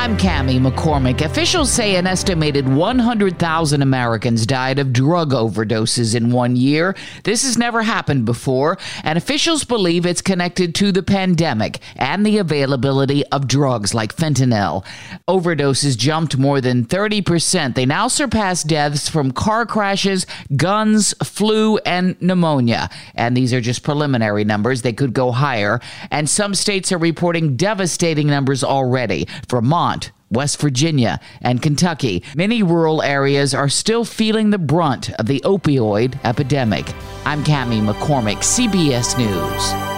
I'm Cami McCormick. Officials say an estimated 100,000 Americans died of drug overdoses in one year. This has never happened before, and officials believe it's connected to the pandemic and the availability of drugs like fentanyl. Overdoses jumped more than 30%. They now surpass deaths from car crashes, guns, flu, and pneumonia. And these are just preliminary numbers. They could go higher. And some states are reporting devastating numbers already. Vermont, West Virginia, and Kentucky. Many rural areas are still feeling the brunt of the opioid epidemic. I'm Cami McCormick, CBS News.